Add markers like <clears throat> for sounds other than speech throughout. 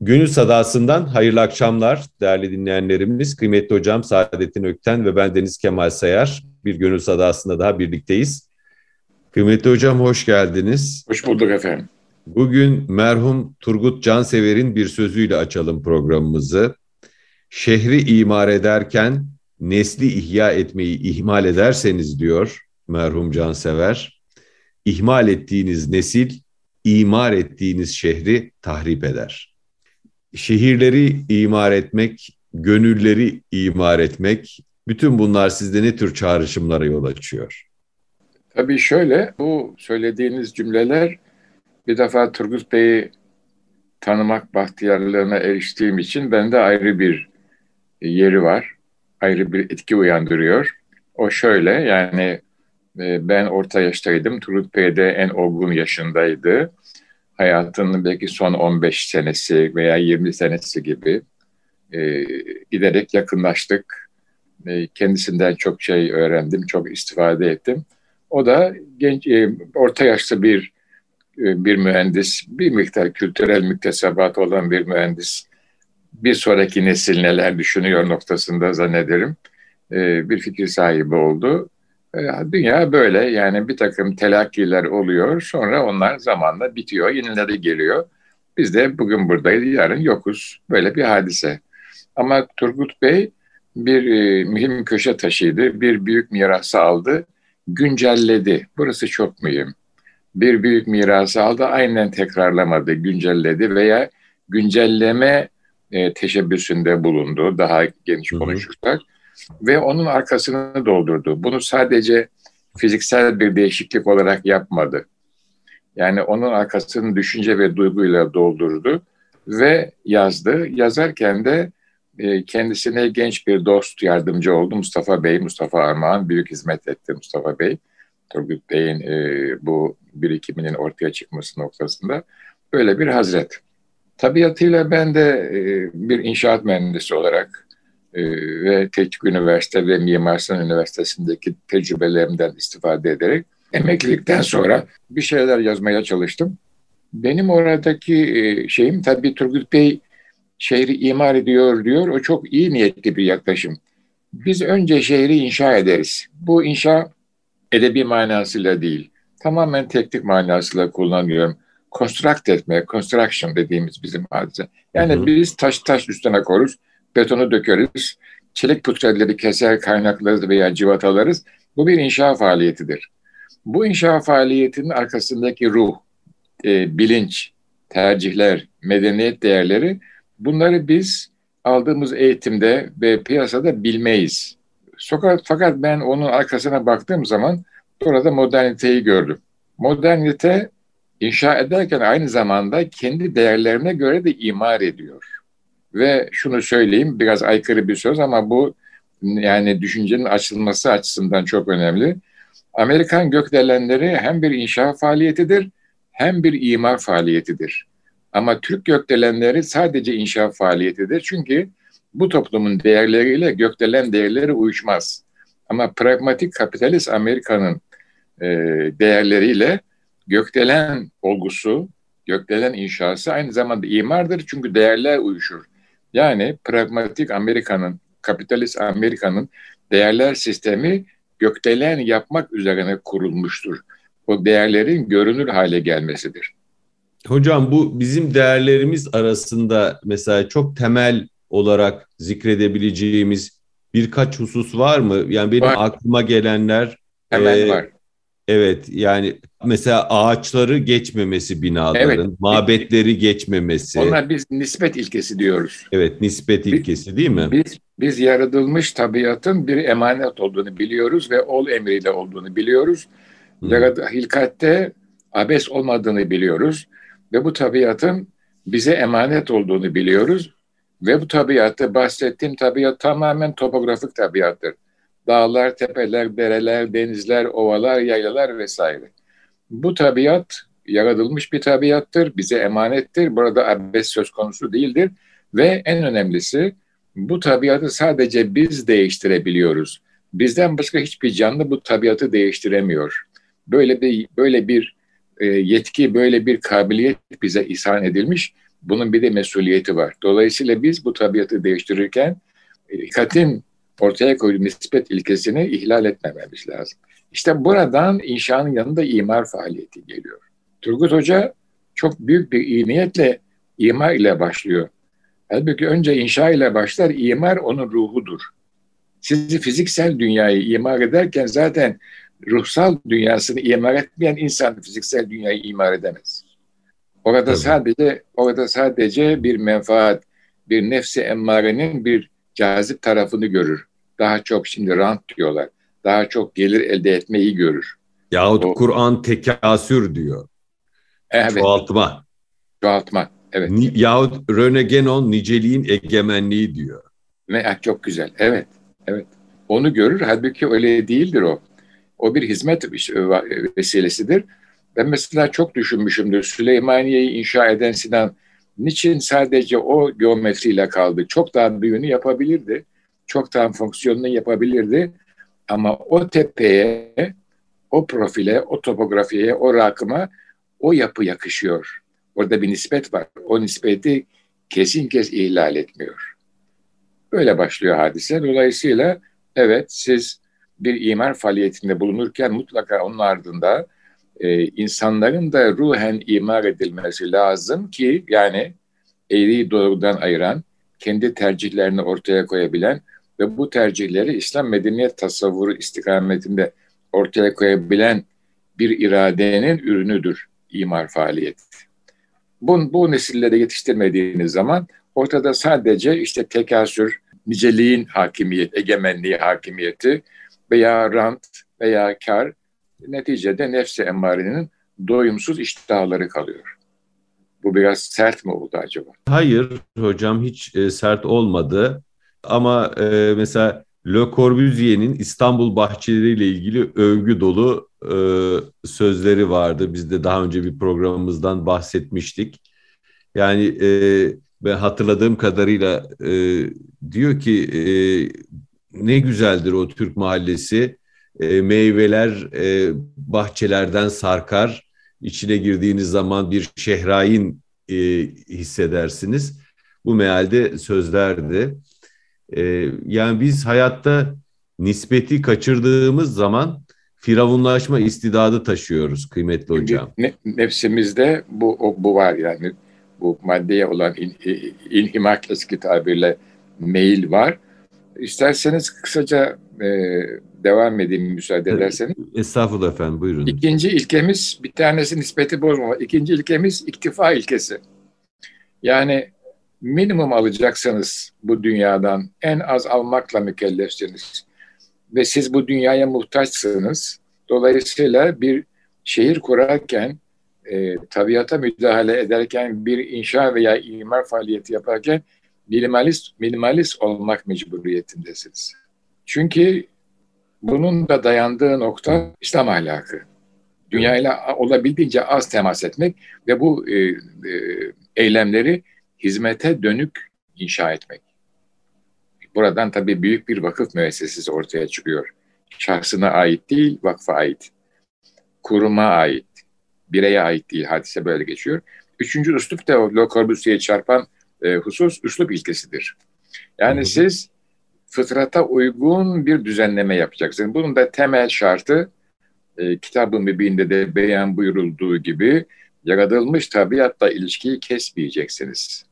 Gönül Sadası'ndan hayırlı akşamlar değerli dinleyenlerimiz. Kıymetli hocam Saadettin Ökten ve ben Deniz Kemal Sayar. Bir Gönül Sadası'nda daha birlikteyiz. Kıymetli hocam hoş geldiniz. Hoş bulduk efendim. Bugün merhum Turgut Cansever'in bir sözüyle açalım programımızı. Şehri imar ederken nesli ihya etmeyi ihmal ederseniz diyor merhum Cansever, ihmal ettiğiniz nesil imar ettiğiniz şehri tahrip eder şehirleri imar etmek, gönülleri imar etmek, bütün bunlar sizde ne tür çağrışımlara yol açıyor? Tabii şöyle, bu söylediğiniz cümleler bir defa Turgut Bey'i tanımak bahtiyarlığına eriştiğim için bende ayrı bir yeri var. Ayrı bir etki uyandırıyor. O şöyle yani e, ben orta yaştaydım. Turgut Bey de en olgun yaşındaydı hayatının belki son 15 senesi veya 20 senesi gibi e, giderek yakınlaştık. E, kendisinden çok şey öğrendim, çok istifade ettim. O da genç, e, orta yaşlı bir e, bir mühendis, bir miktar kültürel müktesebat olan bir mühendis. Bir sonraki nesil neler düşünüyor noktasında zannederim e, bir fikir sahibi oldu. E, dünya böyle yani bir takım telakkiler oluyor sonra onlar zamanla bitiyor yenileri geliyor. Biz de bugün buradayız yarın yokuz böyle bir hadise. Ama Turgut Bey bir e, mühim köşe taşıydı bir büyük mirası aldı güncelledi burası çok mühim. Bir büyük mirası aldı aynen tekrarlamadı güncelledi veya güncelleme e, teşebbüsünde bulundu daha geniş konuşursak. Hı hı ve onun arkasını doldurdu. Bunu sadece fiziksel bir değişiklik olarak yapmadı. Yani onun arkasını düşünce ve duyguyla doldurdu ve yazdı. Yazarken de e, kendisine genç bir dost yardımcı oldu. Mustafa Bey, Mustafa Armağan büyük hizmet etti Mustafa Bey. Turgut Bey'in e, bu birikiminin ortaya çıkması noktasında böyle bir hazret. Tabiatıyla ben de e, bir inşaat mühendisi olarak ve Teknik Üniversite ve Mimar Sinan Üniversitesi'ndeki tecrübelerimden istifade ederek emeklilikten sonra bir şeyler yazmaya çalıştım. Benim oradaki e, şeyim tabii Turgut Bey şehri imar ediyor diyor. O çok iyi niyetli bir yaklaşım. Biz önce şehri inşa ederiz. Bu inşa edebi manasıyla değil, tamamen teknik manasıyla kullanıyorum. Construct etme, construction dediğimiz bizim hadise. Yani hı hı. biz taş taş üstüne koruz betonu dökeriz, çelik putreleri keser, kaynaklarız veya civatalarız. Bu bir inşa faaliyetidir. Bu inşa faaliyetinin arkasındaki ruh, e, bilinç, tercihler, medeniyet değerleri bunları biz aldığımız eğitimde ve piyasada bilmeyiz. Fakat, fakat ben onun arkasına baktığım zaman orada moderniteyi gördüm. Modernite inşa ederken aynı zamanda kendi değerlerine göre de imar ediyor. Ve şunu söyleyeyim biraz aykırı bir söz ama bu yani düşüncenin açılması açısından çok önemli. Amerikan gökdelenleri hem bir inşa faaliyetidir hem bir imar faaliyetidir. Ama Türk gökdelenleri sadece inşa faaliyetidir. Çünkü bu toplumun değerleriyle gökdelen değerleri uyuşmaz. Ama pragmatik kapitalist Amerika'nın e, değerleriyle gökdelen olgusu, gökdelen inşası aynı zamanda imardır. Çünkü değerler uyuşur. Yani pragmatik Amerika'nın, kapitalist Amerika'nın değerler sistemi gökdelen yapmak üzerine kurulmuştur. O değerlerin görünür hale gelmesidir. Hocam bu bizim değerlerimiz arasında mesela çok temel olarak zikredebileceğimiz birkaç husus var mı? Yani benim var. aklıma gelenler Hemen e, var. Evet yani mesela ağaçları geçmemesi binaların, evet. mabetleri geçmemesi. Onlar biz nispet ilkesi diyoruz. Evet nispet ilkesi değil mi? Biz, biz yaratılmış tabiatın bir emanet olduğunu biliyoruz ve ol emriyle olduğunu biliyoruz. Hmm. Hilkatte abes olmadığını biliyoruz ve bu tabiatın bize emanet olduğunu biliyoruz ve bu tabiatta bahsettiğim tabiat tamamen topografik tabiattır dağlar, tepeler, dereler, denizler, ovalar, yaylalar vesaire. Bu tabiat yaratılmış bir tabiattır, bize emanettir. Burada abes söz konusu değildir ve en önemlisi bu tabiatı sadece biz değiştirebiliyoruz. Bizden başka hiçbir canlı bu tabiatı değiştiremiyor. Böyle bir böyle bir e, yetki, böyle bir kabiliyet bize ihsan edilmiş Bunun bir de mesuliyeti var. Dolayısıyla biz bu tabiatı değiştirirken dikkatin ortaya koyduğu nispet ilkesini ihlal etmememiz lazım. İşte buradan inşanın yanında imar faaliyeti geliyor. Turgut Hoca çok büyük bir iyi niyetle imar ile başlıyor. Halbuki önce inşa ile başlar, imar onun ruhudur. Sizi fiziksel dünyayı imar ederken zaten ruhsal dünyasını imar etmeyen insan fiziksel dünyayı imar edemez. Orada sadece orada sadece bir menfaat, bir nefsi emmarenin bir cazip tarafını görür. Daha çok şimdi rant diyorlar. Daha çok gelir elde etmeyi görür. Yahut Kur'an tekasür diyor. Evet. Çoğaltma. Çoğaltma. Evet. Ni, yahut Rene Genon niceliğin egemenliği diyor. Ne, ah, çok güzel. Evet. Evet. Onu görür. Halbuki öyle değildir o. O bir hizmet vesilesidir. Ben mesela çok düşünmüşümdür. Süleymaniye'yi inşa eden Sinan niçin sadece o geometriyle kaldı? Çok daha büyüğünü yapabilirdi. Çok daha fonksiyonunu yapabilirdi. Ama o tepeye, o profile, o topografiye, o rakıma o yapı yakışıyor. Orada bir nispet var. O nispeti kesin kes ihlal etmiyor. Böyle başlıyor hadise. Dolayısıyla evet siz bir imar faaliyetinde bulunurken mutlaka onun ardında e, insanların da ruhen imar edilmesi lazım ki yani eğriyi doğrudan ayıran, kendi tercihlerini ortaya koyabilen ve bu tercihleri İslam medeniyet tasavvuru istikametinde ortaya koyabilen bir iradenin ürünüdür imar faaliyeti. Bu, bu nesillere yetiştirmediğiniz zaman ortada sadece işte tekasür, niceliğin hakimiyet, egemenliği hakimiyeti veya rant veya kar neticede nefsi emmarenin doyumsuz iştahları kalıyor. Bu biraz sert mi oldu acaba? Hayır hocam hiç e, sert olmadı. Ama e, mesela Le Corbusier'in İstanbul bahçeleri ile ilgili övgü dolu e, sözleri vardı. Biz de daha önce bir programımızdan bahsetmiştik. Yani e, ben hatırladığım kadarıyla e, diyor ki e, ne güzeldir o Türk mahallesi. E, meyveler e, bahçelerden sarkar. İçine girdiğiniz zaman bir şehrain e, hissedersiniz. Bu mealde sözlerdi. E, yani biz hayatta nispeti kaçırdığımız zaman firavunlaşma istidadı taşıyoruz kıymetli hocam. Ne, nefsimizde bu bu var yani bu maddeye olan in, inhimak eski tabirle meyil var. İsterseniz kısaca e, devam edeyim müsaade ederseniz. Estağfurullah efendim buyurun. İkinci ilkemiz bir tanesi nispeti bozmama. İkinci ilkemiz iktifa ilkesi. Yani minimum alacaksanız bu dünyadan en az almakla mükellefsiniz. Ve siz bu dünyaya muhtaçsınız. Dolayısıyla bir şehir kurarken, e, tabiata müdahale ederken, bir inşa veya imar faaliyeti yaparken minimalist minimalist olmak mecburiyetindesiniz. Çünkü bunun da dayandığı nokta İslam ahlakı. Dünyayla olabildiğince az temas etmek ve bu e, e, eylemleri hizmete dönük inşa etmek. Buradan tabii büyük bir vakıf müessesesi ortaya çıkıyor. Şahsına ait değil, vakfa ait. Kuruma ait, bireye ait değil. Hadise böyle geçiyor. Üçüncü üslup da Le Corbusier'e çarpan e, husus üslup ilkesidir. Yani hı hı. siz fıtrata uygun bir düzenleme yapacaksınız. Bunun da temel şartı e, kitabın mübinde de beyan buyurulduğu gibi yaratılmış tabiatla ilişkiyi kesmeyeceksiniz.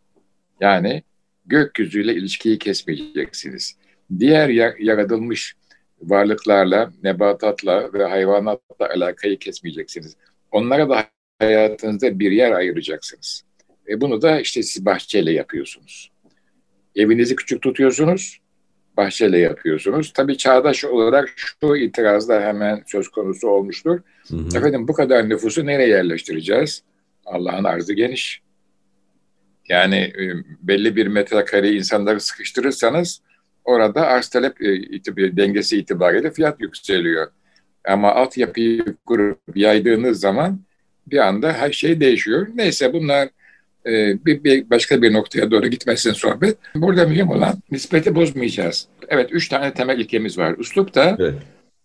Yani gökyüzüyle ilişkiyi kesmeyeceksiniz. Diğer yaratılmış varlıklarla, nebatatla ve hayvanatla alakayı kesmeyeceksiniz. Onlara da hayatınızda bir yer ayıracaksınız. E bunu da işte siz bahçeyle yapıyorsunuz. Evinizi küçük tutuyorsunuz, bahçeyle yapıyorsunuz. Tabii çağdaş olarak şu itiraz da hemen söz konusu olmuştur. Hı hı. Efendim bu kadar nüfusu nereye yerleştireceğiz? Allah'ın arzı geniş. Yani e, belli bir metrekare insanları sıkıştırırsanız orada arz talep e, dengesi itibariyle fiyat yükseliyor. Ama altyapıyı kurup yaydığınız zaman bir anda her şey değişiyor. Neyse bunlar e, bir, bir başka bir noktaya doğru gitmesin sohbet. Burada mühim olan nispeti bozmayacağız. Evet üç tane temel ilkemiz var. Üslup da evet.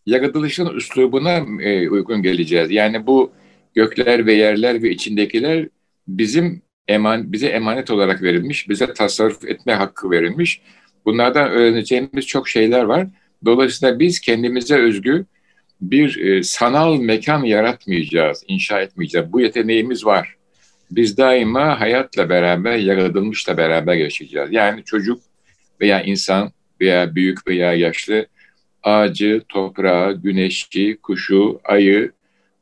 yaratılışın üslubuna e, uygun geleceğiz. Yani bu gökler ve yerler ve içindekiler bizim eman, bize emanet olarak verilmiş, bize tasarruf etme hakkı verilmiş. Bunlardan öğreneceğimiz çok şeyler var. Dolayısıyla biz kendimize özgü bir e, sanal mekan yaratmayacağız, inşa etmeyeceğiz. Bu yeteneğimiz var. Biz daima hayatla beraber, yaratılmışla beraber yaşayacağız. Yani çocuk veya insan veya büyük veya yaşlı ağacı, toprağı, güneşi, kuşu, ayı,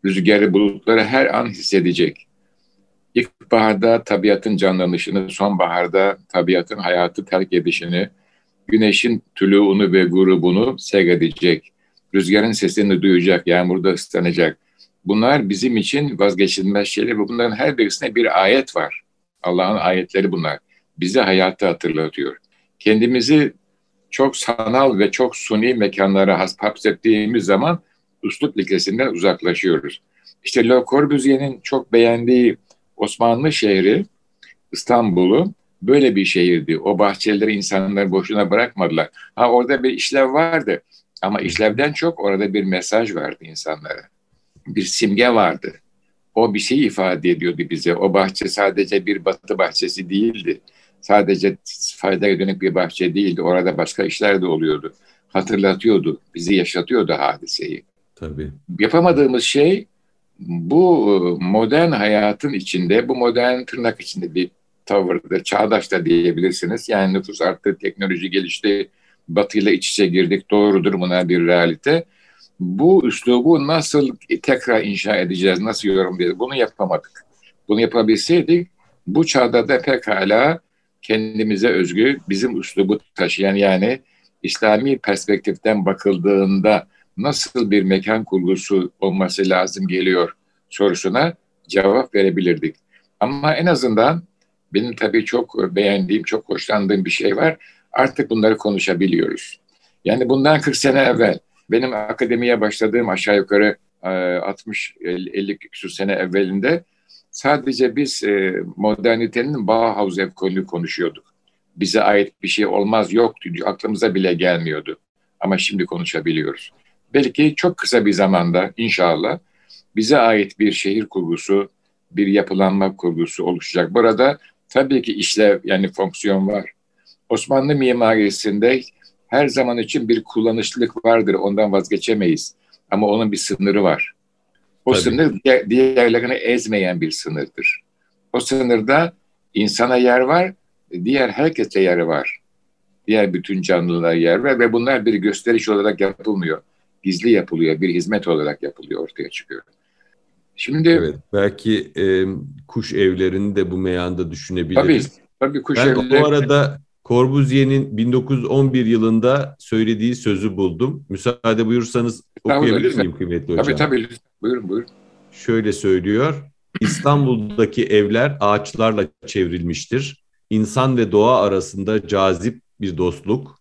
rüzgarı, bulutları her an hissedecek. İlkbaharda tabiatın canlanışını, sonbaharda tabiatın hayatı terk edişini, güneşin tülüğünü ve grubunu seyredecek. Rüzgarın sesini duyacak, yağmurda ıslanacak. Bunlar bizim için vazgeçilmez şeyler ve bunların her birisine bir ayet var. Allah'ın ayetleri bunlar. Bize hayatı hatırlatıyor. Kendimizi çok sanal ve çok suni mekanlara hapsettiğimiz zaman üslup ilkesinden uzaklaşıyoruz. İşte Le Corbusier'in çok beğendiği Osmanlı şehri İstanbul'u böyle bir şehirdi. O bahçeleri insanlar boşuna bırakmadılar. Ha orada bir işlev vardı ama işlevden çok orada bir mesaj vardı insanlara. Bir simge vardı. O bir şey ifade ediyordu bize. O bahçe sadece bir batı bahçesi değildi. Sadece faydaya dönük bir bahçe değildi. Orada başka işler de oluyordu. Hatırlatıyordu, bizi yaşatıyordu hadiseyi. Tabii. Yapamadığımız şey bu e, modern hayatın içinde, bu modern tırnak içinde bir tavırdır. Çağdaş da diyebilirsiniz. Yani nüfus arttı, teknoloji gelişti, batıyla iç içe girdik. Doğrudur buna bir realite. Bu üslubu nasıl tekrar inşa edeceğiz, nasıl yorumlayacağız? Bunu yapamadık. Bunu yapabilseydik bu çağda da pekala kendimize özgü bizim üslubu taşıyan yani İslami perspektiften bakıldığında nasıl bir mekan kurgusu olması lazım geliyor sorusuna cevap verebilirdik. Ama en azından benim tabii çok beğendiğim, çok hoşlandığım bir şey var. Artık bunları konuşabiliyoruz. Yani bundan 40 sene evvel benim akademiye başladığım aşağı yukarı 60-50 küsur sene evvelinde sadece biz e, modernitenin Bauhaus ekolünü konuşuyorduk. Bize ait bir şey olmaz yoktu, aklımıza bile gelmiyordu. Ama şimdi konuşabiliyoruz. Belki çok kısa bir zamanda inşallah bize ait bir şehir kurgusu, bir yapılanma kurgusu oluşacak. Burada tabii ki işlev yani fonksiyon var. Osmanlı mimarisinde her zaman için bir kullanışlılık vardır. Ondan vazgeçemeyiz. Ama onun bir sınırı var. O Tabii. sınır diğerlerini ezmeyen bir sınırdır. O sınırda insana yer var, diğer herkese yer var. Diğer bütün canlılara yer var ve bunlar bir gösteriş olarak yapılmıyor. Gizli yapılıyor, bir hizmet olarak yapılıyor, ortaya çıkıyor. Şimdi evet, belki e, kuş evlerini de bu meyanda düşünebiliriz. Tabii, tabii kuş ben evleri. bu arada Corbusier'in 1911 yılında söylediği sözü buldum. Müsaade buyursanız okuyabilir miyim kıymetli hocam? Tabii tabii. Buyurun buyurun. Şöyle söylüyor. İstanbul'daki evler ağaçlarla çevrilmiştir. İnsan ve doğa arasında cazip bir dostluk.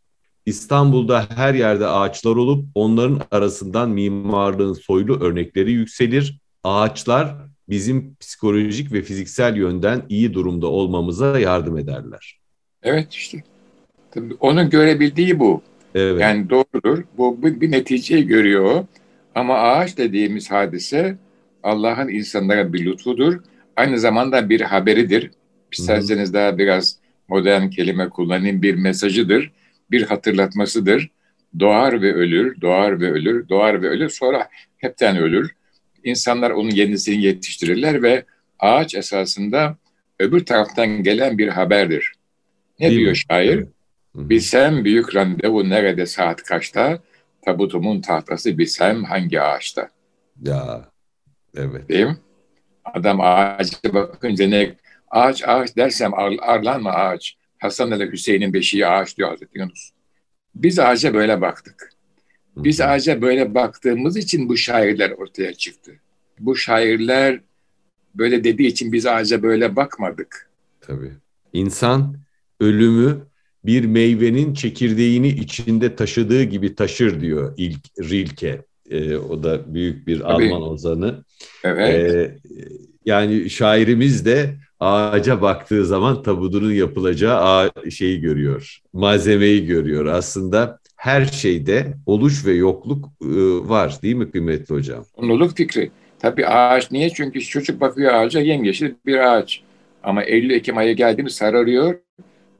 İstanbul'da her yerde ağaçlar olup onların arasından mimarlığın soylu örnekleri yükselir. Ağaçlar bizim psikolojik ve fiziksel yönden iyi durumda olmamıza yardım ederler. Evet işte. Tabii onun görebildiği bu. Evet. Yani doğrudur. Bu bir, neticeyi görüyor. Ama ağaç dediğimiz hadise Allah'ın insanlara bir lütfudur. Aynı zamanda bir haberidir. İsterseniz daha biraz modern kelime kullanayım. Bir mesajıdır, bir hatırlatmasıdır. Doğar ve ölür, doğar ve ölür, doğar ve ölür. Sonra hepten ölür. İnsanlar onun yenisini yetiştirirler ve ağaç esasında öbür taraftan gelen bir haberdir. Ne Değil diyor mi? şair? Evet. Bilsem büyük randevu nerede saat kaçta? Tabutumun tahtası bilsem hangi ağaçta? Ya evet. Değil mi? Adam ağaca bakınca ne? Ağaç ağaç dersem ar, arlanma ağaç. Hasan ile Hüseyin'in beşiği ağaç diyor Hazreti Yunus. Biz ağaca böyle baktık. Biz ağaca böyle baktığımız için bu şairler ortaya çıktı. Bu şairler böyle dediği için biz ağaca böyle bakmadık. Tabii. İnsan ölümü bir meyvenin çekirdeğini içinde taşıdığı gibi taşır diyor ilk Rilke. E, o da büyük bir Tabii. Alman ozanı. Evet. E, yani şairimiz de ağaca baktığı zaman tabudunun yapılacağı ağ şeyi görüyor. Malzemeyi görüyor. Aslında her şeyde oluş ve yokluk e, var değil mi kıymetli hocam? Onluluk fikri. Tabii ağaç niye? Çünkü çocuk bakıyor ağaca yemyeşil bir ağaç. Ama Eylül-Ekim ayı geldiğinde sararıyor.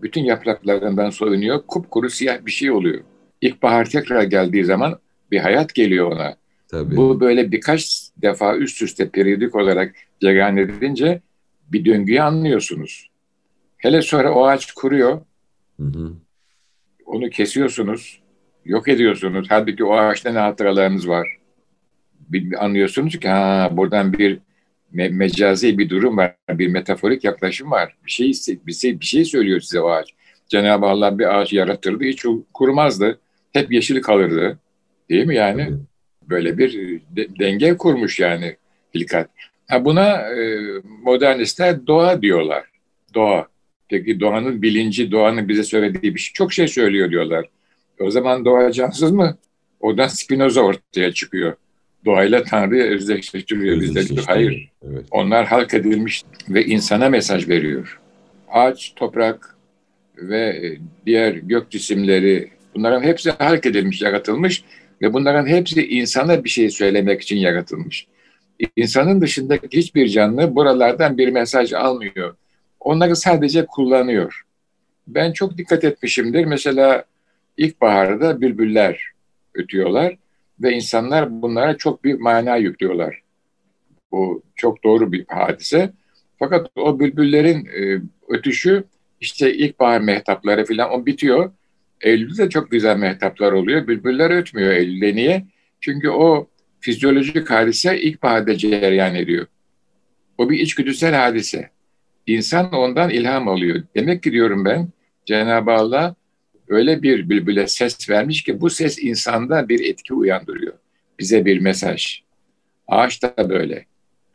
Bütün yapraklarından soyunuyor. Kupkuru siyah bir şey oluyor. İlkbahar tekrar geldiği zaman bir hayat geliyor ona. Tabii. Bu böyle birkaç defa üst üste periyodik olarak cereyan edince bir döngüyü anlıyorsunuz. Hele sonra o ağaç kuruyor. Hı hı. Onu kesiyorsunuz. Yok ediyorsunuz. Halbuki o ağaçta ne hatıralarınız var. Bir, anlıyorsunuz ki ha buradan bir me mecazi bir durum var. Bir metaforik yaklaşım var. Bir şey, bir şey, bir şey söylüyor size o ağaç. Cenab-ı Allah bir ağaç yaratırdı. Hiç kurmazdı. Hep yeşil kalırdı. Değil mi yani? Hı. Böyle bir de, denge kurmuş yani hilkat. Ha buna e, modernistler doğa diyorlar. Doğa. Peki doğanın bilinci, doğanın bize söylediği bir şey, çok şey söylüyor diyorlar. O zaman doğa cansız mı? Oradan Spinoza ortaya çıkıyor. Doğayla Tanrı'yı özdeşleştiriyor bizleri. Hayır. Evet. Onlar halk edilmiş ve insana mesaj veriyor. Ağaç, toprak ve diğer gök cisimleri bunların hepsi halk edilmiş, yaratılmış ve bunların hepsi insana bir şey söylemek için yaratılmış. İnsanın dışındaki hiçbir canlı buralardan bir mesaj almıyor. Onları sadece kullanıyor. Ben çok dikkat etmişimdir. Mesela ilkbaharda bülbüller ötüyorlar ve insanlar bunlara çok büyük mana yüklüyorlar. Bu çok doğru bir hadise. Fakat o bülbüllerin e, ötüşü işte ilkbahar mehtapları falan o bitiyor. Eylül'de de çok güzel mehtaplar oluyor. Bülbüller ötmüyor Eylül'de. Niye? Çünkü o fizyolojik hadise ilkbaharda cereyan ediyor. O bir içgüdüsel hadise. İnsan ondan ilham alıyor. Demek ki diyorum ben Cenab-ı Allah öyle bir bülbüle ses vermiş ki bu ses insanda bir etki uyandırıyor. Bize bir mesaj. Ağaç da böyle,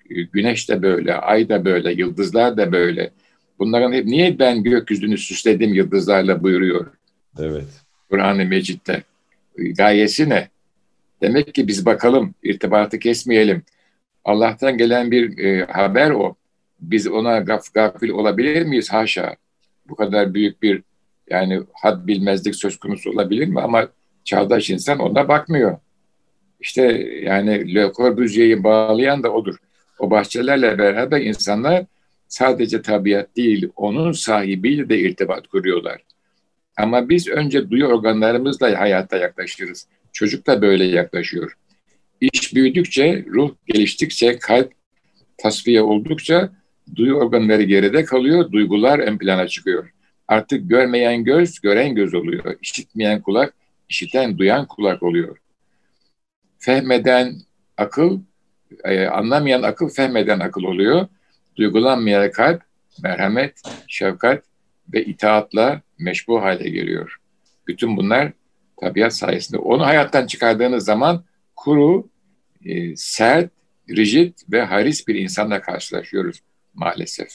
güneş de böyle, ay da böyle, yıldızlar da böyle. Bunların hep niye ben gökyüzünü süsledim yıldızlarla buyuruyor. Evet. Kur'an-ı Mecit'te. Gayesi ne? Demek ki biz bakalım, irtibatı kesmeyelim. Allah'tan gelen bir e, haber o. Biz ona gaf, gafil olabilir miyiz? Haşa. Bu kadar büyük bir yani had bilmezlik söz konusu olabilir mi? Ama çağdaş insan ona bakmıyor. İşte yani Le Corbusier'i bağlayan da odur. O bahçelerle beraber insanlar sadece tabiat değil, onun sahibiyle de irtibat kuruyorlar. Ama biz önce duyu organlarımızla hayata yaklaşırız. Çocuk da böyle yaklaşıyor. İş büyüdükçe, ruh geliştikçe, kalp tasfiye oldukça duyu organları geride kalıyor, duygular ön plana çıkıyor. Artık görmeyen göz, gören göz oluyor. İşitmeyen kulak, işiten, duyan kulak oluyor. Fehmeden akıl, e, anlamayan akıl fehmeden akıl oluyor. Duygulanmayan kalp, merhamet, şefkat ve itaatla meşbu hale geliyor. Bütün bunlar tabiat sayesinde. Onu hayattan çıkardığınız zaman kuru, e, sert, rigid ve haris bir insanla karşılaşıyoruz maalesef.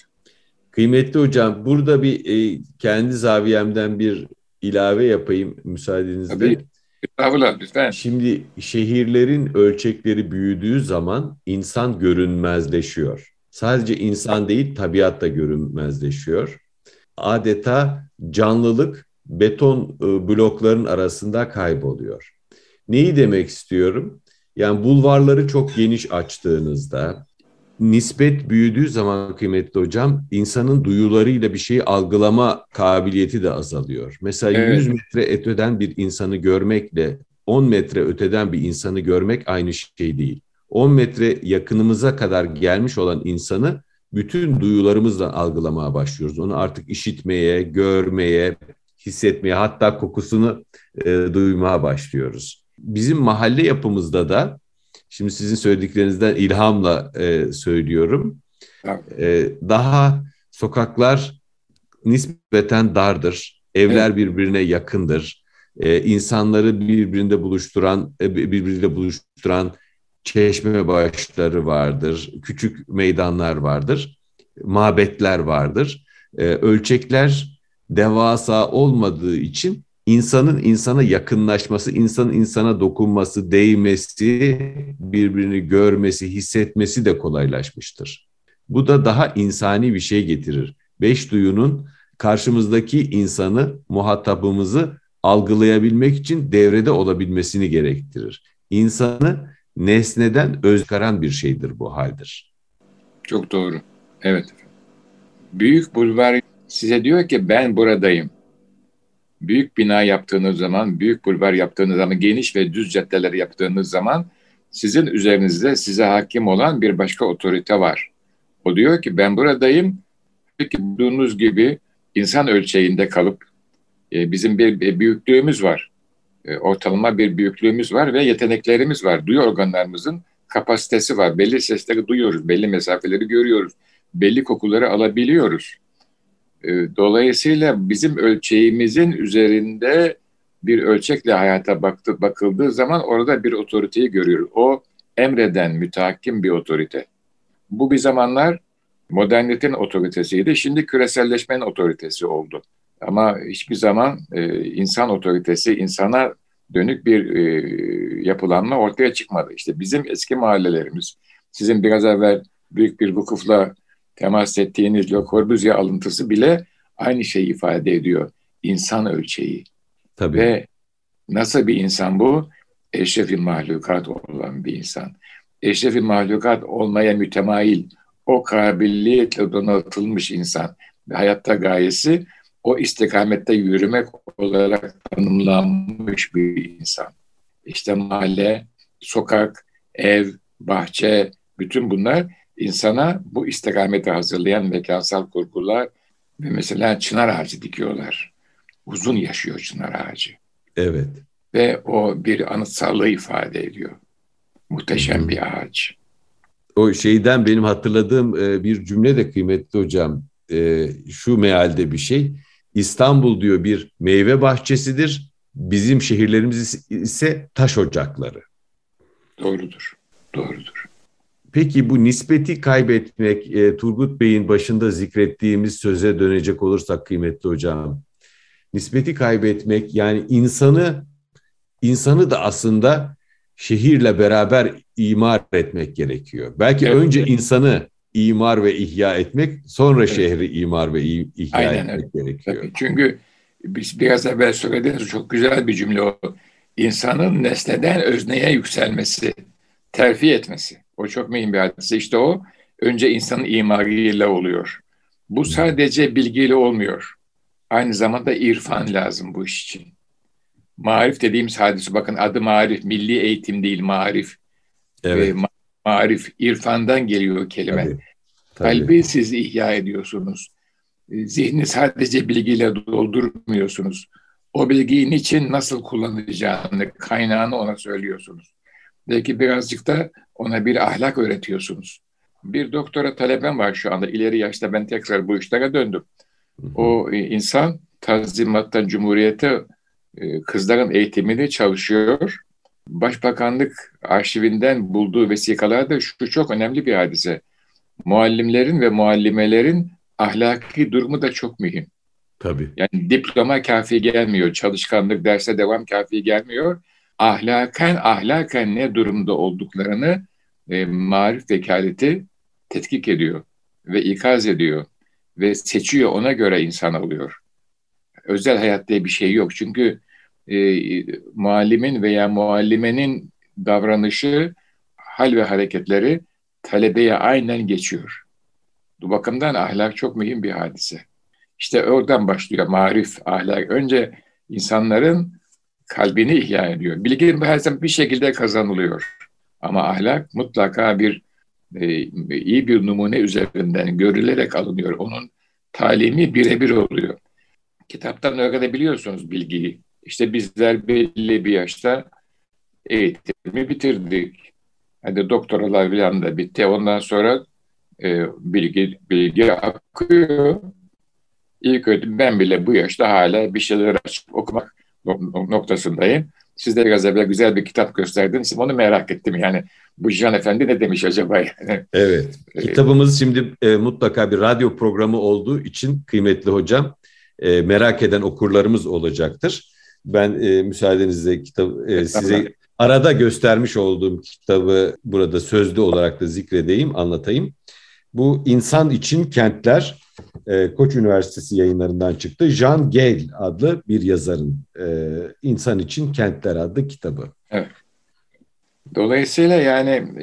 Kıymetli hocam burada bir e, kendi zaviyemden bir ilave yapayım müsaadenizle. Tabii. Estağfurullah lütfen. Şimdi şehirlerin ölçekleri büyüdüğü zaman insan görünmezleşiyor. Sadece insan değil tabiat da görünmezleşiyor. Adeta canlılık beton e, blokların arasında kayboluyor. Neyi demek istiyorum? Yani bulvarları çok geniş açtığınızda, nispet büyüdüğü zaman kıymetli hocam insanın duyularıyla bir şeyi algılama kabiliyeti de azalıyor. Mesela evet. 100 metre öteden bir insanı görmekle 10 metre öteden bir insanı görmek aynı şey değil. 10 metre yakınımıza kadar gelmiş olan insanı bütün duyularımızla algılamaya başlıyoruz. Onu artık işitmeye, görmeye, hissetmeye hatta kokusunu e, duymaya başlıyoruz. Bizim mahalle yapımızda da Şimdi sizin söylediklerinizden ilhamla e, söylüyorum. E, daha sokaklar nispeten dardır. Evler evet. birbirine yakındır. E, insanları birbirinde buluşturan, e, birbiriyle buluşturan çeşme başları vardır. Küçük meydanlar vardır. Mabetler vardır. E, ölçekler devasa olmadığı için insanın insana yakınlaşması, insanın insana dokunması, değmesi, birbirini görmesi, hissetmesi de kolaylaşmıştır. Bu da daha insani bir şey getirir. Beş duyunun karşımızdaki insanı, muhatabımızı algılayabilmek için devrede olabilmesini gerektirir. İnsanı nesneden özkaran bir şeydir bu haldir. Çok doğru. Evet. Büyük bulvar size diyor ki ben buradayım. Büyük bina yaptığınız zaman, büyük bulvar yaptığınız zaman, geniş ve düz caddeler yaptığınız zaman sizin üzerinizde size hakim olan bir başka otorite var. O diyor ki ben buradayım. Peki bulduğunuz gibi insan ölçeğinde kalıp e, bizim bir, bir büyüklüğümüz var. E, ortalama bir büyüklüğümüz var ve yeteneklerimiz var. Duyu organlarımızın kapasitesi var. Belli sesleri duyuyoruz, belli mesafeleri görüyoruz, belli kokuları alabiliyoruz. E, dolayısıyla bizim ölçeğimizin üzerinde bir ölçekle hayata baktı, bakıldığı zaman orada bir otoriteyi görüyoruz. O emreden, mütehakim bir otorite. Bu bir zamanlar modernitenin otoritesiydi. Şimdi küreselleşmenin otoritesi oldu. Ama hiçbir zaman e, insan otoritesi, insana dönük bir e, yapılanma ortaya çıkmadı. İşte bizim eski mahallelerimiz, sizin biraz evvel büyük bir vukufla temas ettiğiniz Le Corbusier alıntısı bile aynı şeyi ifade ediyor. İnsan ölçeği. Tabii. Ve nasıl bir insan bu? Eşrefi mahlukat olan bir insan. Eşrefi mahlukat olmaya mütemail, o kabiliyetle donatılmış insan. Ve hayatta gayesi o istikamette yürümek olarak tanımlanmış bir insan. İşte mahalle, sokak, ev, bahçe, bütün bunlar insana bu istikameti hazırlayan mekansal kurgular ve mesela çınar ağacı dikiyorlar. Uzun yaşıyor çınar ağacı. Evet. Ve o bir anıtsallığı ifade ediyor. Muhteşem Hı-hı. bir ağaç. O şeyden benim hatırladığım e, bir cümle de kıymetli hocam. E, şu mealde bir şey. İstanbul diyor bir meyve bahçesidir. Bizim şehirlerimiz ise taş ocakları. Doğrudur. Doğrudur. Peki bu nispeti kaybetmek e, Turgut Bey'in başında zikrettiğimiz söze dönecek olursak kıymetli hocam. Nispeti kaybetmek yani insanı insanı da aslında şehirle beraber imar etmek gerekiyor. Belki evet. önce insanı imar ve ihya etmek, sonra evet. şehri imar ve ihya Aynen etmek öyle. gerekiyor. Tabii. Çünkü biz biraz evvel söylediğiniz çok güzel bir cümle o. İnsanın nesneden özneye yükselmesi, terfi etmesi. O çok mühim bir hadise. İşte o önce insanın imarıyla oluyor. Bu sadece bilgiyle olmuyor. Aynı zamanda irfan lazım bu iş için. Marif dediğimiz hadise bakın adı marif, milli eğitim değil marif. Evet. E, marif, irfandan geliyor kelime. Tabii, tabii. Kalbi siz ihya ediyorsunuz. E, zihni sadece bilgiyle doldurmuyorsunuz. O bilgiyi niçin nasıl kullanacağını, kaynağını ona söylüyorsunuz. Belki birazcık da ona bir ahlak öğretiyorsunuz. Bir doktora talebem var şu anda. ileri yaşta ben tekrar bu işlere döndüm. O e, insan Tanzimat'tan Cumhuriyet'e e, kızların eğitimini çalışıyor. Başbakanlık arşivinden bulduğu vesikalarda şu çok önemli bir hadise. Muallimlerin ve muallimelerin ahlaki durumu da çok mühim. Tabii. Yani diploma kafi gelmiyor, çalışkanlık, derse devam kafi gelmiyor. Ahlaken ahlaken ne durumda olduklarını e, marif vekaleti tetkik ediyor ve ikaz ediyor ve seçiyor ona göre insan oluyor. Özel hayat diye bir şey yok çünkü e, muallimin veya muallimenin davranışı, hal ve hareketleri talebeye aynen geçiyor. Bu bakımdan ahlak çok mühim bir hadise. İşte oradan başlıyor marif, ahlak. Önce insanların kalbini ihya ediyor. Bilgi zaman bir şekilde kazanılıyor. Ama ahlak mutlaka bir e, iyi bir numune üzerinden görülerek alınıyor. Onun talimi birebir oluyor. Kitaptan öğrenebiliyorsunuz bilgiyi. İşte bizler belli bir yaşta eğitimi bitirdik. Hadi doktoralar falan da bitti. Ondan sonra e, bilgi bilgi akıyor. İlk öğretim ben bile bu yaşta hala bir şeyler açıp okumak noktasındayım. Siz de biraz evvel güzel bir kitap gösterdiniz. Onu merak ettim yani. Bu Can Efendi ne demiş acaba? Yani? Evet. E, Kitabımız şimdi e, mutlaka bir radyo programı olduğu için kıymetli hocam e, merak eden okurlarımız olacaktır. Ben e, müsaadenizle kitap e, size arada göstermiş olduğum kitabı burada sözlü olarak da zikredeyim, anlatayım. Bu insan için kentler e, Koç Üniversitesi yayınlarından çıktı. Jean Gale adlı bir yazarın e, İnsan için Kentler adlı kitabı. Evet. Dolayısıyla yani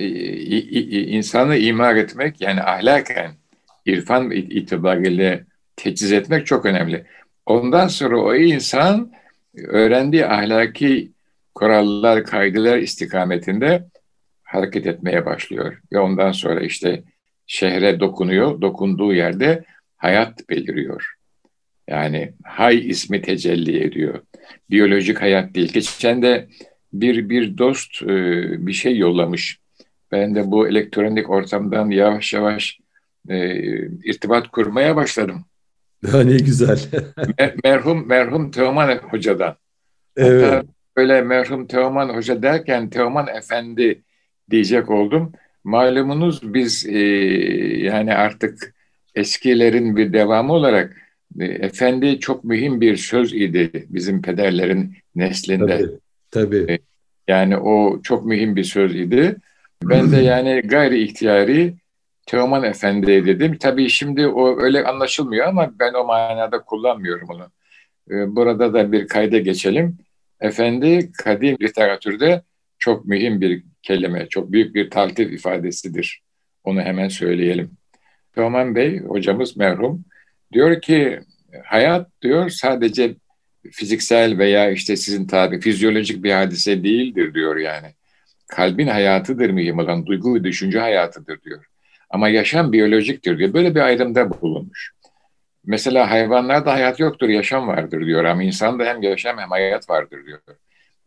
insanı imar etmek yani ahlaken irfan itibariyle teçhiz etmek çok önemli. Ondan sonra o insan öğrendiği ahlaki kurallar, kaydeler istikametinde hareket etmeye başlıyor. Ve ondan sonra işte şehre dokunuyor, dokunduğu yerde hayat beliriyor. Yani hay ismi tecelli ediyor. Biyolojik hayat değil. Geçen de bir bir dost e, bir şey yollamış. Ben de bu elektronik ortamdan yavaş yavaş e, irtibat kurmaya başladım. <laughs> Ha, ne güzel. <laughs> Mer merhum merhum Teoman Hoca'dan. Evet. Hatta böyle merhum Teoman Hoca derken Teoman Efendi diyecek oldum. Malumunuz biz e, yani artık eskilerin bir devamı olarak e, efendi çok mühim bir söz idi bizim pederlerin neslinde. Tabii. tabii. E, yani o çok mühim bir söz idi. Ben de <clears throat> yani gayri ihtiyari Teoman Efendi dedim. Tabii şimdi o öyle anlaşılmıyor ama ben o manada kullanmıyorum onu. E, burada da bir kayda geçelim. Efendi kadim literatürde çok mühim bir kelime, çok büyük bir taltif ifadesidir. Onu hemen söyleyelim. Teoman Bey hocamız merhum diyor ki hayat diyor sadece fiziksel veya işte sizin tabi fizyolojik bir hadise değildir diyor yani. Kalbin hayatıdır mühim olan, duygu ve düşünce hayatıdır diyor. Ama yaşam biyolojiktir diyor. Böyle bir ayrımda bulunmuş. Mesela hayvanlarda hayat yoktur, yaşam vardır diyor. Ama insanda hem yaşam hem hayat vardır diyor.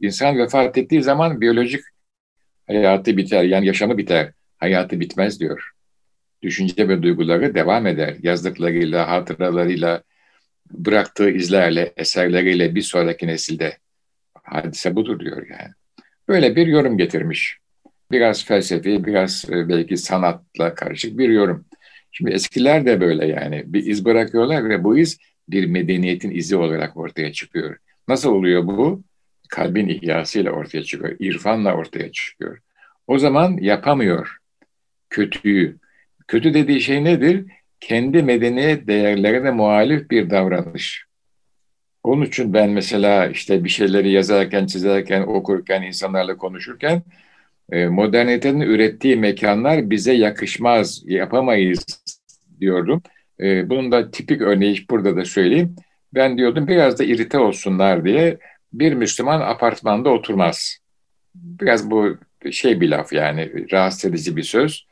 İnsan vefat ettiği zaman biyolojik hayatı biter, yani yaşamı biter. Hayatı bitmez diyor. Düşünce ve duyguları devam eder. Yazdıklarıyla, hatıralarıyla, bıraktığı izlerle, eserleriyle bir sonraki nesilde. Hadise budur diyor yani. Böyle bir yorum getirmiş. Biraz felsefi, biraz e, belki sanatla karışık bir yorum. Şimdi eskiler de böyle yani bir iz bırakıyorlar ve bu iz bir medeniyetin izi olarak ortaya çıkıyor. Nasıl oluyor bu? Kalbin ihyasıyla ortaya çıkıyor, irfanla ortaya çıkıyor. O zaman yapamıyor kötüyü. Kötü dediği şey nedir? Kendi medeniyet değerlerine muhalif bir davranış. Onun için ben mesela işte bir şeyleri yazarken, çizerken, okurken, insanlarla konuşurken e, modernitenin ürettiği mekanlar bize yakışmaz, yapamayız diyordum. E, bunun da tipik örneği burada da söyleyeyim. Ben diyordum biraz da irite olsunlar diye bir Müslüman apartmanda oturmaz. Biraz bu şey bir laf yani rahatsız edici bir söz.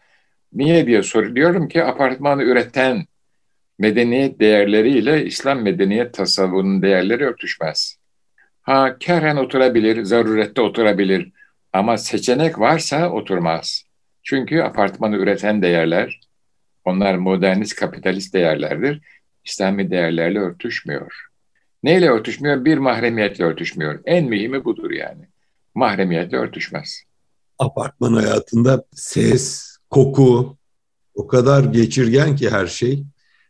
Niye diye soruyorum ki apartmanı üreten medeniyet değerleriyle İslam medeniyet tasavvurunun değerleri örtüşmez. Ha keren oturabilir, zarurette oturabilir ama seçenek varsa oturmaz. Çünkü apartmanı üreten değerler, onlar modernist kapitalist değerlerdir. İslami değerlerle örtüşmüyor. Neyle örtüşmüyor? Bir mahremiyetle örtüşmüyor. En mühimi budur yani. Mahremiyetle örtüşmez. Apartman hayatında ses, koku o kadar geçirgen ki her şey.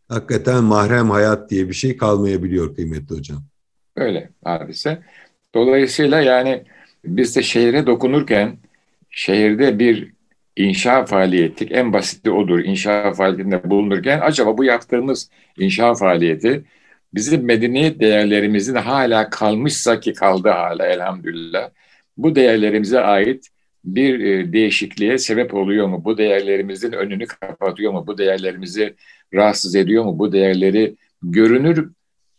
Hakikaten mahrem hayat diye bir şey kalmayabiliyor kıymetli hocam. Öyle hadise. Dolayısıyla yani biz de şehre dokunurken şehirde bir inşa faaliyeti en basiti odur. İnşa faaliyetinde bulunurken acaba bu yaptığımız inşa faaliyeti bizim medeniyet değerlerimizin hala kalmışsa ki kaldı hala elhamdülillah. Bu değerlerimize ait bir e, değişikliğe sebep oluyor mu? Bu değerlerimizin önünü kapatıyor mu? Bu değerlerimizi rahatsız ediyor mu? Bu değerleri görünür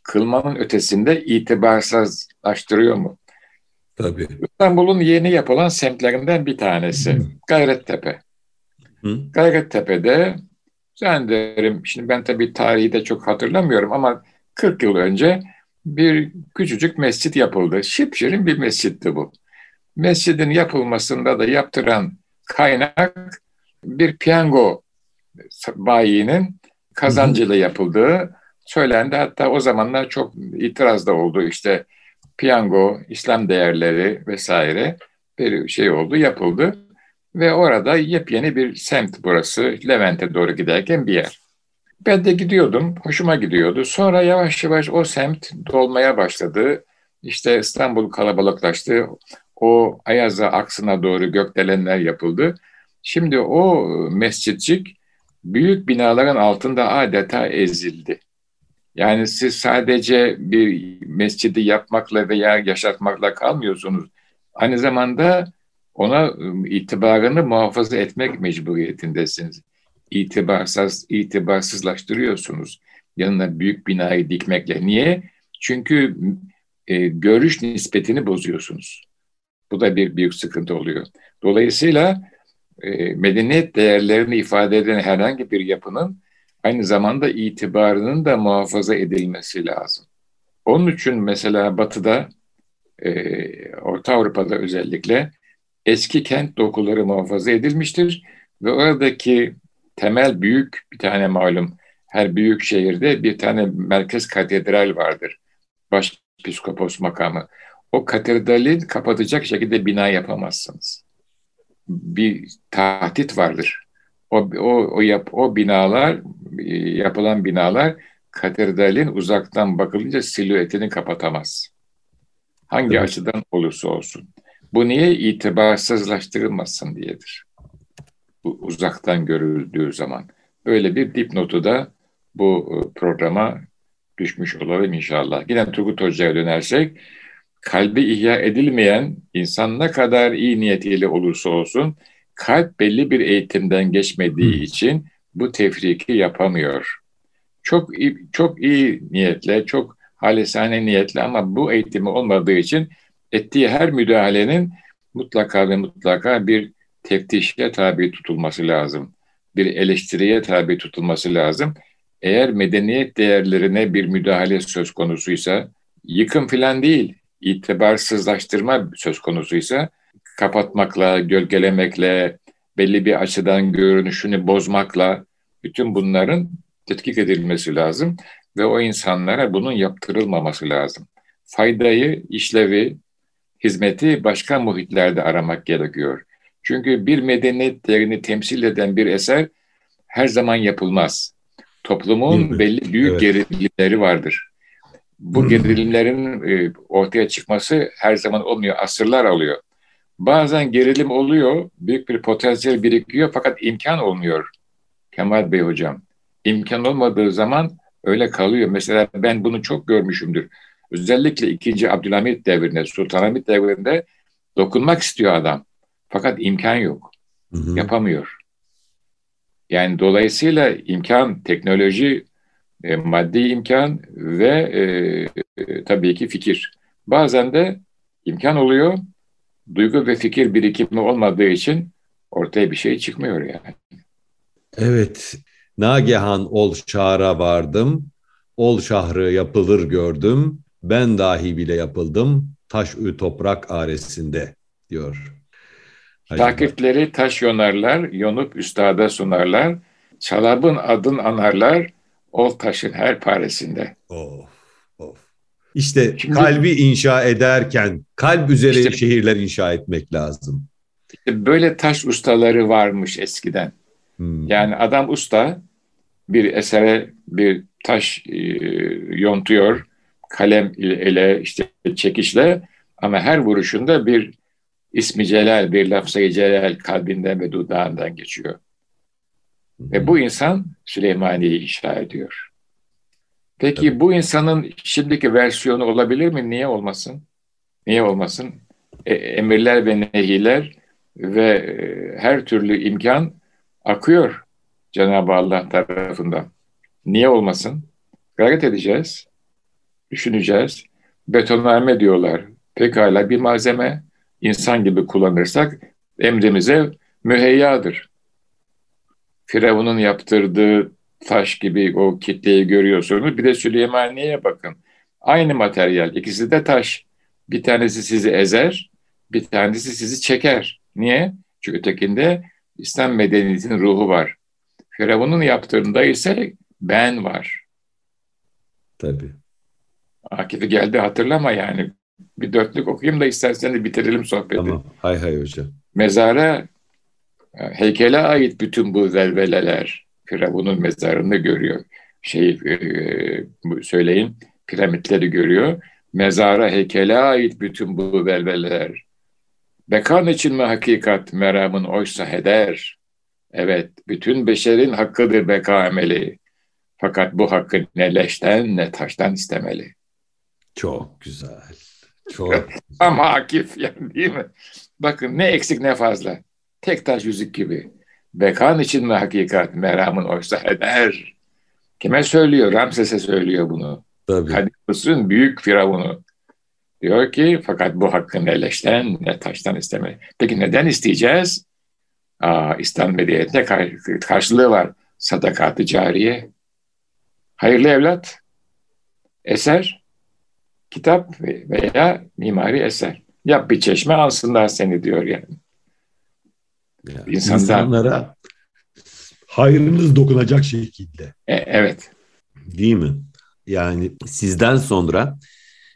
kılmanın ötesinde itibarsızlaştırıyor mu? Tabii. İstanbul'un yeni yapılan semtlerinden bir tanesi Hı. Gayrettepe. Hı. Gayrettepe'de zannederim, şimdi ben tabii tarihi de çok hatırlamıyorum ama 40 yıl önce bir küçücük mescit yapıldı. Şipşirin bir mescitti bu mescidin yapılmasında da yaptıran kaynak bir piyango bayinin kazancıyla yapıldığı söylendi. Hatta o zamanlar çok itiraz da oldu. İşte piyango, İslam değerleri vesaire bir şey oldu, yapıldı. Ve orada yepyeni bir semt burası. Levent'e doğru giderken bir yer. Ben de gidiyordum, hoşuma gidiyordu. Sonra yavaş yavaş o semt dolmaya başladı. İşte İstanbul kalabalıklaştı o Ayaza aksına doğru gökdelenler yapıldı. Şimdi o mescitcik büyük binaların altında adeta ezildi. Yani siz sadece bir mescidi yapmakla veya yaşatmakla kalmıyorsunuz. Aynı zamanda ona ıı, itibarını muhafaza etmek mecburiyetindesiniz. itibarsız, itibarsızlaştırıyorsunuz. Yanına büyük binayı dikmekle. Niye? Çünkü e, görüş nispetini bozuyorsunuz. Bu da bir büyük sıkıntı oluyor. Dolayısıyla e, medeniyet değerlerini ifade eden herhangi bir yapının aynı zamanda itibarının da muhafaza edilmesi lazım. Onun için mesela Batı'da, e, Orta Avrupa'da özellikle eski kent dokuları muhafaza edilmiştir ve oradaki temel büyük bir tane malum her büyük şehirde bir tane merkez katedral vardır. Başpiskopos makamı. O katedrali kapatacak şekilde bina yapamazsınız. Bir tahdit vardır. O, o, o, yap, o binalar, yapılan binalar katedralin uzaktan bakılınca silüetini kapatamaz. Hangi evet. açıdan olursa olsun. Bu niye itibarsızlaştırılmasın diyedir. Bu uzaktan görüldüğü zaman. Böyle bir dipnotu da bu e, programa düşmüş olalım inşallah. Yine Turgut Hoca'ya dönersek, kalbi ihya edilmeyen insan ne kadar iyi niyetiyle olursa olsun, kalp belli bir eğitimden geçmediği için bu tefriki yapamıyor. Çok iyi, çok iyi niyetle, çok halisane niyetle ama bu eğitimi olmadığı için ettiği her müdahalenin mutlaka ve mutlaka bir teftişe tabi tutulması lazım. Bir eleştiriye tabi tutulması lazım. Eğer medeniyet değerlerine bir müdahale söz konusuysa, yıkım filan değil, itibarsızlaştırma söz konusuysa, kapatmakla, gölgelemekle, belli bir açıdan görünüşünü bozmakla, bütün bunların tetkik edilmesi lazım ve o insanlara bunun yaptırılmaması lazım. Faydayı, işlevi, hizmeti başka muhitlerde aramak gerekiyor. Çünkü bir medeniyet değerini temsil eden bir eser her zaman yapılmaz. Toplumun belli büyük evet. gerilimleri vardır. Bu hmm. gerilimlerin e, ortaya çıkması her zaman olmuyor, asırlar alıyor. Bazen gerilim oluyor, büyük bir potansiyel birikiyor fakat imkan olmuyor. Kemal Bey hocam, imkan olmadığı zaman öyle kalıyor. Mesela ben bunu çok görmüşümdür. Özellikle 2. Abdülhamit devrinde, Sultanahmet devrinde dokunmak istiyor adam. Fakat imkan yok. Hı hı. Yapamıyor. Yani dolayısıyla imkan, teknoloji, e, maddi imkan ve e, e, tabii ki fikir. Bazen de imkan oluyor, duygu ve fikir birikimi olmadığı için ortaya bir şey çıkmıyor yani. Evet, Nagehan ol şahra vardım, ol şahrı yapılır gördüm, ben dahi bile yapıldım taş ü toprak aresinde diyor. Takipleri taş yonarlar, yonup üstada sunarlar, çalabın adın anarlar, ol taşın her paresinde. Of, of. İşte Şimdi, kalbi inşa ederken kalp üzere işte, şehirler inşa etmek lazım. İşte böyle taş ustaları varmış eskiden. Hmm. Yani adam usta bir esere bir taş e, yontuyor, kalem ile işte çekişle ama her vuruşunda bir ismi celal, bir lafzayı celal kalbinden ve dudağından geçiyor. Ve bu insan Süleymaniye'yi inşa ediyor. Peki evet. bu insanın şimdiki versiyonu olabilir mi? Niye olmasın? Niye olmasın? E, emirler ve nehiler ve e, her türlü imkan akıyor Cenab-ı Allah tarafından. Niye olmasın? Gayret edeceğiz düşüneceğiz. Betonarme diyorlar. Pekala bir malzeme insan gibi kullanırsak emrimize müheyyadır. Firavun'un yaptırdığı taş gibi o kitleyi görüyorsunuz. Bir de Süleymaniye'ye bakın. Aynı materyal. İkisi de taş. Bir tanesi sizi ezer, bir tanesi sizi çeker. Niye? Çünkü ötekinde İslam medeniyetinin ruhu var. Firavun'un yaptığında ise ben var. Tabii. Akif'i geldi hatırlama yani. Bir dörtlük okuyayım da istersen de bitirelim sohbeti. Tamam. Hay hay hocam. Mezara heykele ait bütün bu velveleler Firavun'un mezarını görüyor. Şey e, söyleyin piramitleri görüyor. Mezara heykele ait bütün bu velveleler. Bekan için mi hakikat meramın oysa heder? Evet, bütün beşerin hakkıdır beka emeli. Fakat bu hakkı ne leşten ne taştan istemeli. Çok güzel. Çok Ama Akif yani değil mi? Bakın ne eksik ne fazla. Tek taş yüzük gibi. Bekan için mi hakikat meramın oysa eder? Kime söylüyor? Ramses'e söylüyor bunu. Tabii. Kadir büyük firavunu. Diyor ki fakat bu hakkı ne leşten ne taştan isteme. Peki neden isteyeceğiz? Aa, İslam medeniyetine karşılığı var. Sadakat-ı cariye. Hayırlı evlat. Eser. Kitap veya mimari eser. Yap bir çeşme alsınlar seni diyor yani. Yani İnsanlara hayrınız dokunacak şekilde. E, evet. Değil mi? Yani sizden sonra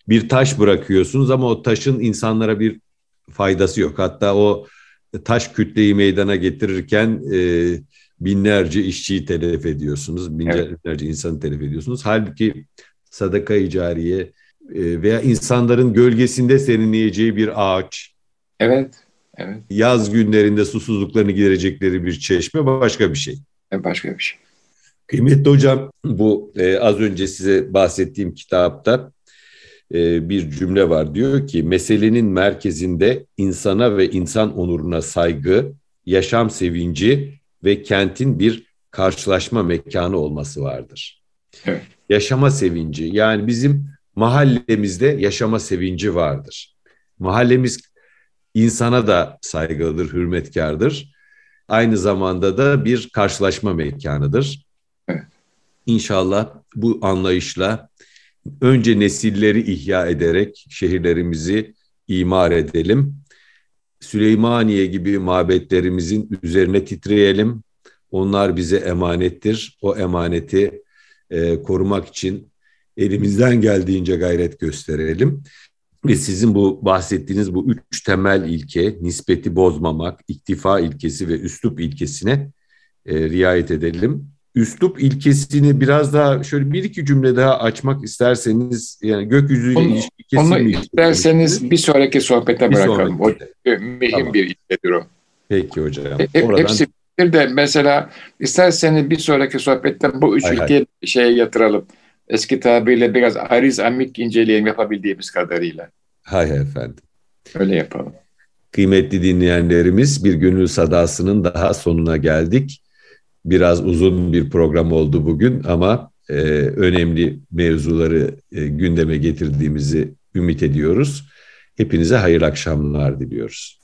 bir taş bırakıyorsunuz ama o taşın insanlara bir faydası yok. Hatta o taş kütleyi meydana getirirken e, binlerce işçiyi telef ediyorsunuz. Binlerce evet. insanı telef ediyorsunuz. Halbuki sadaka-i cariye e, veya insanların gölgesinde serinleyeceği bir ağaç. Evet. Evet. Yaz günlerinde susuzluklarını giderecekleri bir çeşme başka bir şey. Evet, başka bir şey. Kıymetli hocam bu e, az önce size bahsettiğim kitapta e, bir cümle var. Diyor ki meselenin merkezinde insana ve insan onuruna saygı, yaşam sevinci ve kentin bir karşılaşma mekanı olması vardır. Evet. Yaşama sevinci yani bizim mahallemizde yaşama sevinci vardır. Mahallemiz insana da saygılıdır, hürmetkardır. Aynı zamanda da bir karşılaşma mekanıdır. Evet. İnşallah bu anlayışla önce nesilleri ihya ederek şehirlerimizi imar edelim. Süleymaniye gibi mabetlerimizin üzerine titreyelim. Onlar bize emanettir. O emaneti e, korumak için elimizden geldiğince gayret gösterelim. Ve sizin bu bahsettiğiniz bu üç temel ilke, nispeti bozmamak, iktifa ilkesi ve üslup ilkesine e, riayet edelim üslup ilkesini biraz daha şöyle bir iki cümle daha açmak isterseniz yani gökyüzüyle onu, ilişki Onu isterseniz bir sonraki sohbete bir bırakalım. Sonraki. O mühim tamam. bir ilkedir o. Peki hocam. He, Oradan... Hepsi bir de mesela isterseniz bir sonraki sohbette bu üç hay ilkeyi hay. şeye yatıralım. Eski tabirle biraz ariz amik inceleyelim yapabildiğimiz kadarıyla. Hay efendim. Öyle yapalım. Kıymetli dinleyenlerimiz bir gönül sadasının daha sonuna geldik. Biraz uzun bir program oldu bugün ama e, önemli mevzuları e, gündeme getirdiğimizi ümit ediyoruz. Hepinize hayırlı akşamlar diliyoruz.